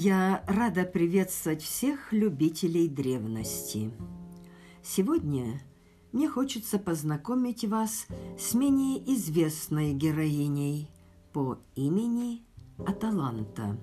Я рада приветствовать всех любителей древности. Сегодня мне хочется познакомить вас с менее известной героиней по имени Аталанта.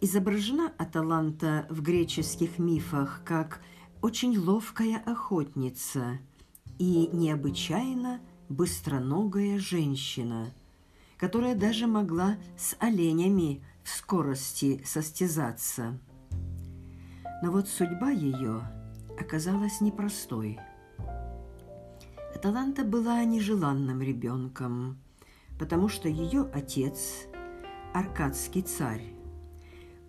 Изображена Аталанта в греческих мифах как очень ловкая охотница и необычайно быстроногая женщина, которая даже могла с оленями – в скорости состязаться. Но вот судьба ее оказалась непростой. Аталанта была нежеланным ребенком, потому что ее отец, аркадский царь,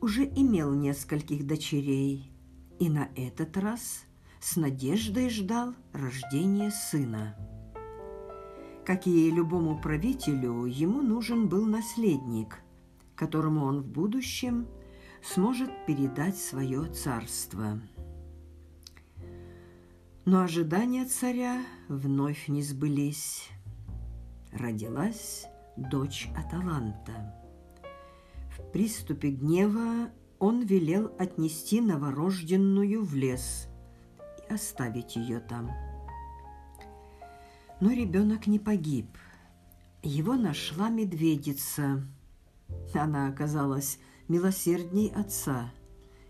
уже имел нескольких дочерей и на этот раз с надеждой ждал рождения сына. Как и любому правителю, ему нужен был наследник – которому он в будущем сможет передать свое царство. Но ожидания царя вновь не сбылись. Родилась дочь Аталанта. В приступе гнева он велел отнести новорожденную в лес и оставить ее там. Но ребенок не погиб. Его нашла медведица – она оказалась милосердней отца,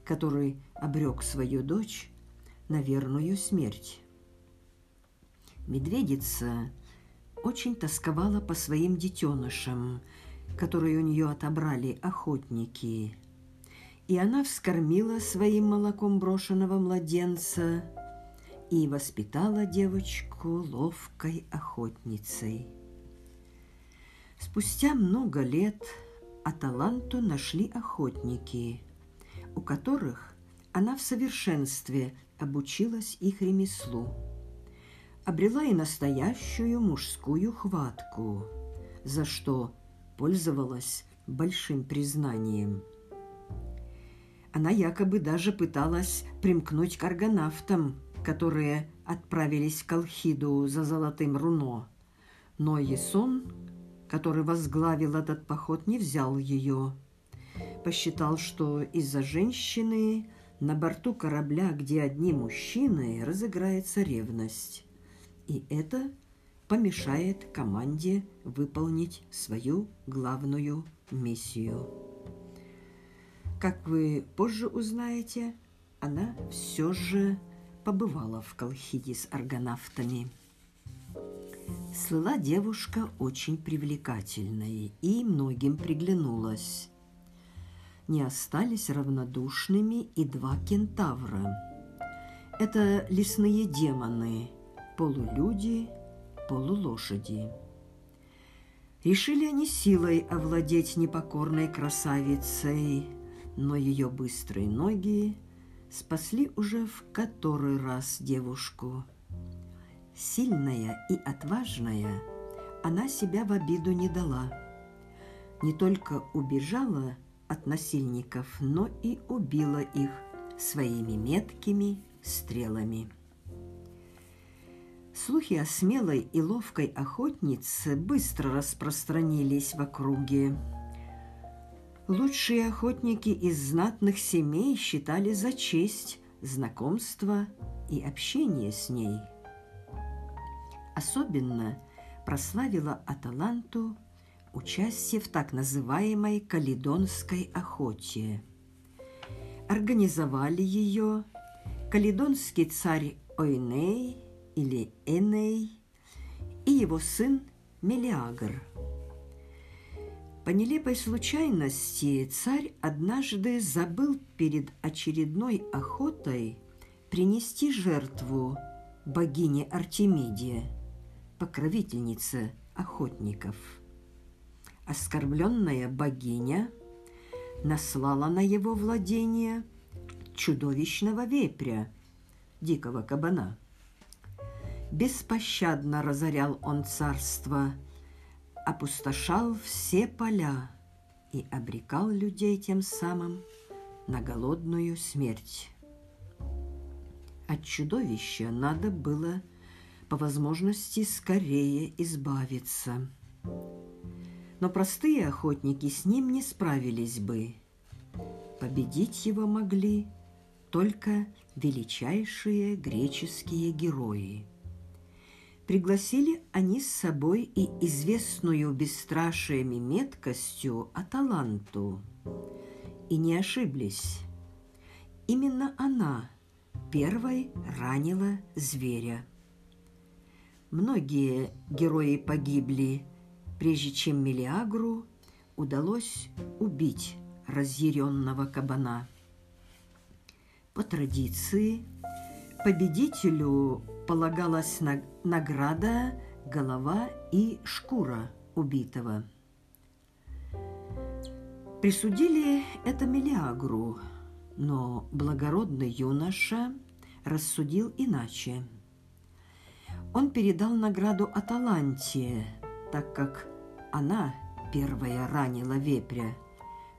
который обрек свою дочь на верную смерть. Медведица очень тосковала по своим детенышам, которые у нее отобрали охотники, и она вскормила своим молоком брошенного младенца и воспитала девочку ловкой охотницей. Спустя много лет – Аталанту нашли охотники, у которых она в совершенстве обучилась их ремеслу. Обрела и настоящую мужскую хватку, за что пользовалась большим признанием. Она якобы даже пыталась примкнуть к аргонавтам, которые отправились в Колхиду за золотым руно. Но Есон который возглавил этот поход, не взял ее. Посчитал, что из-за женщины на борту корабля, где одни мужчины, разыграется ревность. И это помешает команде выполнить свою главную миссию. Как вы позже узнаете, она все же побывала в Колхиде с аргонавтами – слыла девушка очень привлекательной и многим приглянулась. Не остались равнодушными и два кентавра. Это лесные демоны, полулюди, полулошади. Решили они силой овладеть непокорной красавицей, но ее быстрые ноги спасли уже в который раз девушку – Сильная и отважная, она себя в обиду не дала. Не только убежала от насильников, но и убила их своими меткими стрелами. Слухи о смелой и ловкой охотнице быстро распространились в округе. Лучшие охотники из знатных семей считали за честь знакомство и общение с ней – Особенно прославила Аталанту участие в так называемой Каледонской охоте. Организовали ее каледонский царь Ойней или Эней и его сын Мелиагр. По нелепой случайности царь однажды забыл перед очередной охотой принести жертву богине Артемиде – покровительница охотников. Оскорбленная богиня наслала на его владение чудовищного вепря, дикого кабана. Беспощадно разорял он царство, опустошал все поля и обрекал людей тем самым на голодную смерть. От чудовища надо было – по возможности скорее избавиться. Но простые охотники с ним не справились бы. Победить его могли только величайшие греческие герои. Пригласили они с собой и известную бесстрашием и меткостью Аталанту. И не ошиблись. Именно она первой ранила зверя. Многие герои погибли, прежде чем Мелиагру удалось убить разъяренного кабана. По традиции победителю полагалась награда голова и шкура убитого. Присудили это Мелеагру, но благородный юноша рассудил иначе. Он передал награду Аталанте, так как она первая ранила вепря,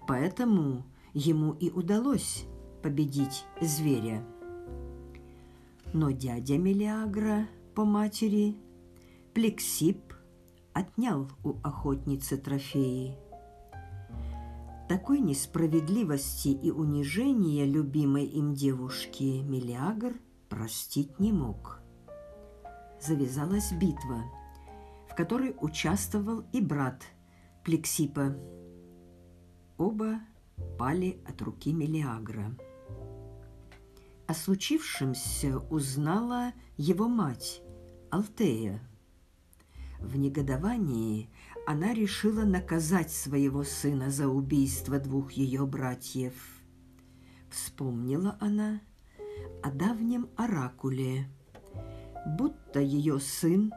поэтому ему и удалось победить зверя. Но дядя Мелеагра по матери, Плексипп, отнял у охотницы трофеи. Такой несправедливости и унижения любимой им девушки Мелиагр простить не мог. Завязалась битва, в которой участвовал и брат Плексипа. Оба пали от руки Мелиагра. О случившемся узнала его мать, Алтея. В негодовании она решила наказать своего сына за убийство двух ее братьев. Вспомнила она о давнем оракуле, будто ее сын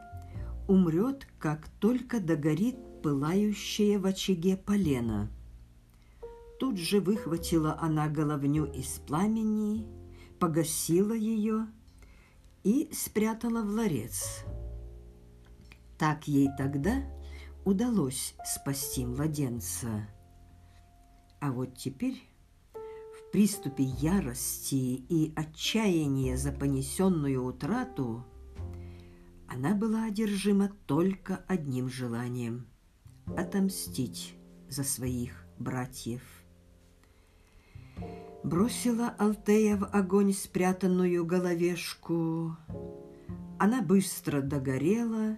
умрет, как только догорит пылающее в очаге полено. Тут же выхватила она головню из пламени – погасила ее и спрятала в ларец. Так ей тогда удалось спасти младенца. А вот теперь в приступе ярости и отчаяния за понесенную утрату она была одержима только одним желанием – отомстить за своих братьев – Бросила Алтея в огонь спрятанную головешку. Она быстро догорела,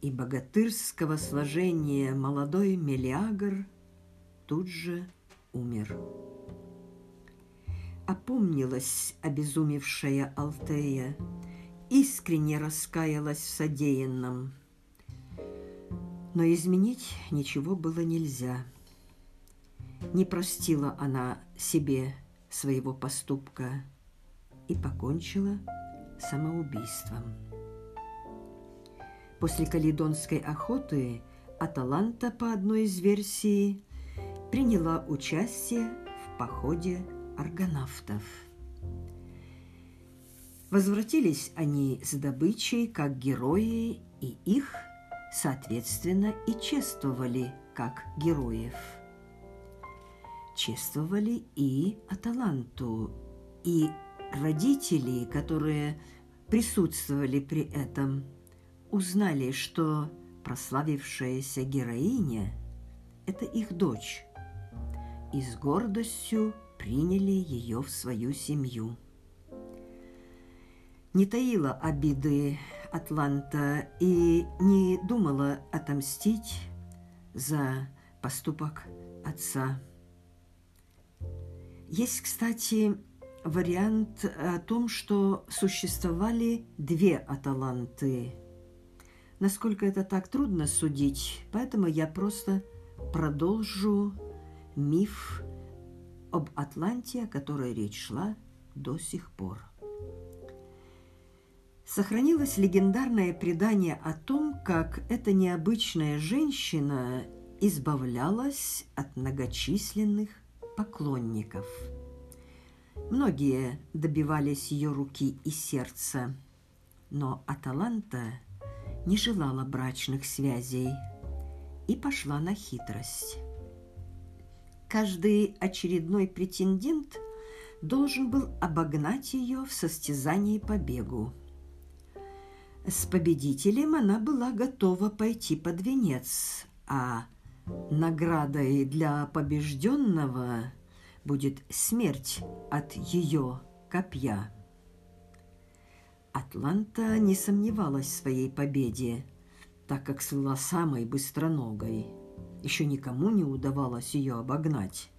и богатырского сложения молодой Мелиагр тут же умер. Опомнилась обезумевшая Алтея, искренне раскаялась в содеянном. Но изменить ничего было нельзя – не простила она себе своего поступка и покончила самоубийством. После каледонской охоты Аталанта, по одной из версий, приняла участие в походе аргонавтов. Возвратились они с добычей как герои, и их, соответственно, и чествовали как героев – чествовали и Аталанту, и родители, которые присутствовали при этом, узнали, что прославившаяся героиня – это их дочь, и с гордостью приняли ее в свою семью. Не таила обиды Атланта и не думала отомстить за поступок отца. Есть, кстати, вариант о том, что существовали две Аталанты. Насколько это так трудно судить, поэтому я просто продолжу миф об Атланте, о которой речь шла до сих пор. Сохранилось легендарное предание о том, как эта необычная женщина избавлялась от многочисленных поклонников. Многие добивались ее руки и сердца, но Аталанта не желала брачных связей и пошла на хитрость. Каждый очередной претендент должен был обогнать ее в состязании по бегу. С победителем она была готова пойти под венец, а Наградой для побежденного будет смерть от ее копья. Атланта не сомневалась в своей победе, так как слыла самой быстроногой. Еще никому не удавалось ее обогнать.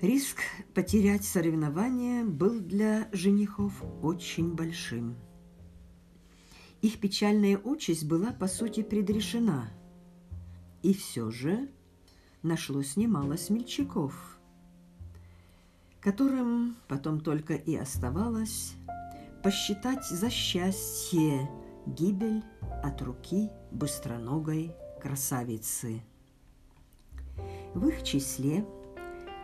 Риск потерять соревнование был для женихов очень большим. Их печальная участь была, по сути, предрешена. И все же нашлось немало смельчаков, которым потом только и оставалось посчитать за счастье гибель от руки быстроногой красавицы. В их числе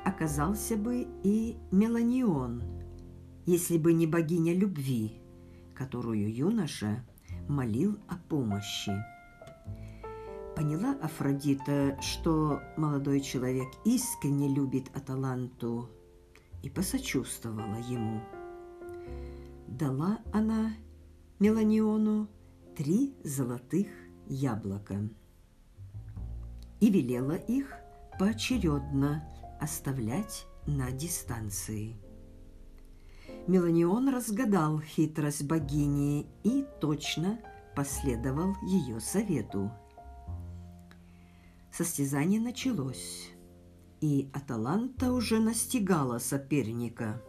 оказался бы и Меланион, если бы не богиня любви, которую юноша молил о помощи. Поняла Афродита, что молодой человек искренне любит Аталанту и посочувствовала ему. Дала она Меланиону три золотых яблока и велела их поочередно оставлять на дистанции. Меланион разгадал хитрость богини и точно последовал ее совету. Состязание началось, и Аталанта уже настигала соперника.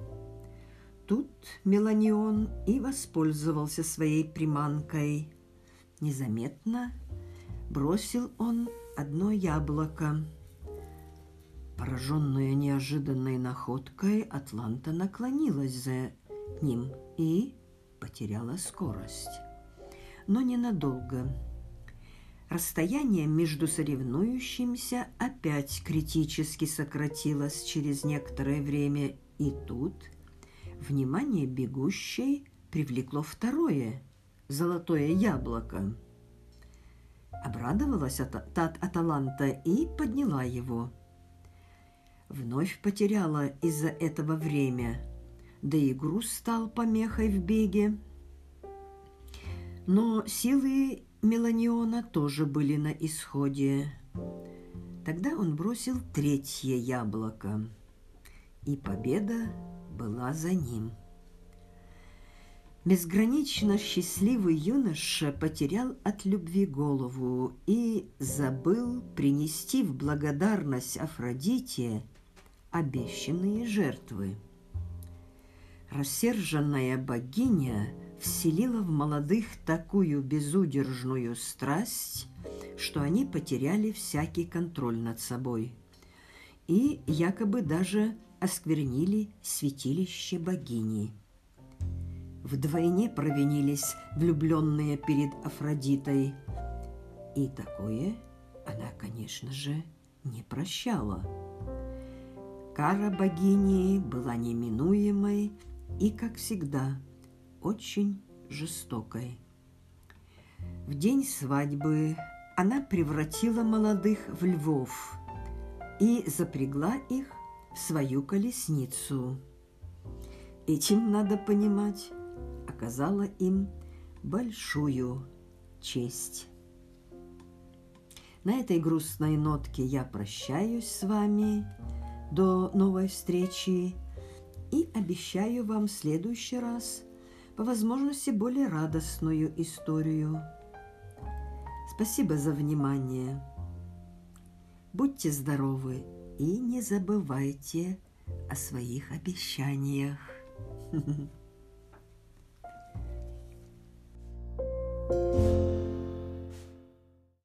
Тут Меланион и воспользовался своей приманкой. Незаметно бросил он одно яблоко – Пораженная неожиданной находкой, Атланта наклонилась за ним и потеряла скорость. Но ненадолго. Расстояние между соревнующимся опять критически сократилось через некоторое время, и тут внимание бегущей привлекло второе – золотое яблоко. Обрадовалась Аталанта и подняла его – вновь потеряла из-за этого время, да и груз стал помехой в беге. Но силы Меланиона тоже были на исходе. Тогда он бросил третье яблоко, и победа была за ним. Безгранично счастливый юноша потерял от любви голову и забыл принести в благодарность Афродите обещанные жертвы. Рассерженная богиня вселила в молодых такую безудержную страсть, что они потеряли всякий контроль над собой и якобы даже осквернили святилище богини. Вдвойне провинились влюбленные перед Афродитой, и такое она, конечно же, не прощала. Кара богини была неминуемой и, как всегда, очень жестокой. В день свадьбы она превратила молодых в львов и запрягла их в свою колесницу. Этим, надо понимать, оказала им большую честь. На этой грустной нотке я прощаюсь с вами – до новой встречи и обещаю вам в следующий раз по возможности более радостную историю. Спасибо за внимание. Будьте здоровы и не забывайте о своих обещаниях. thank you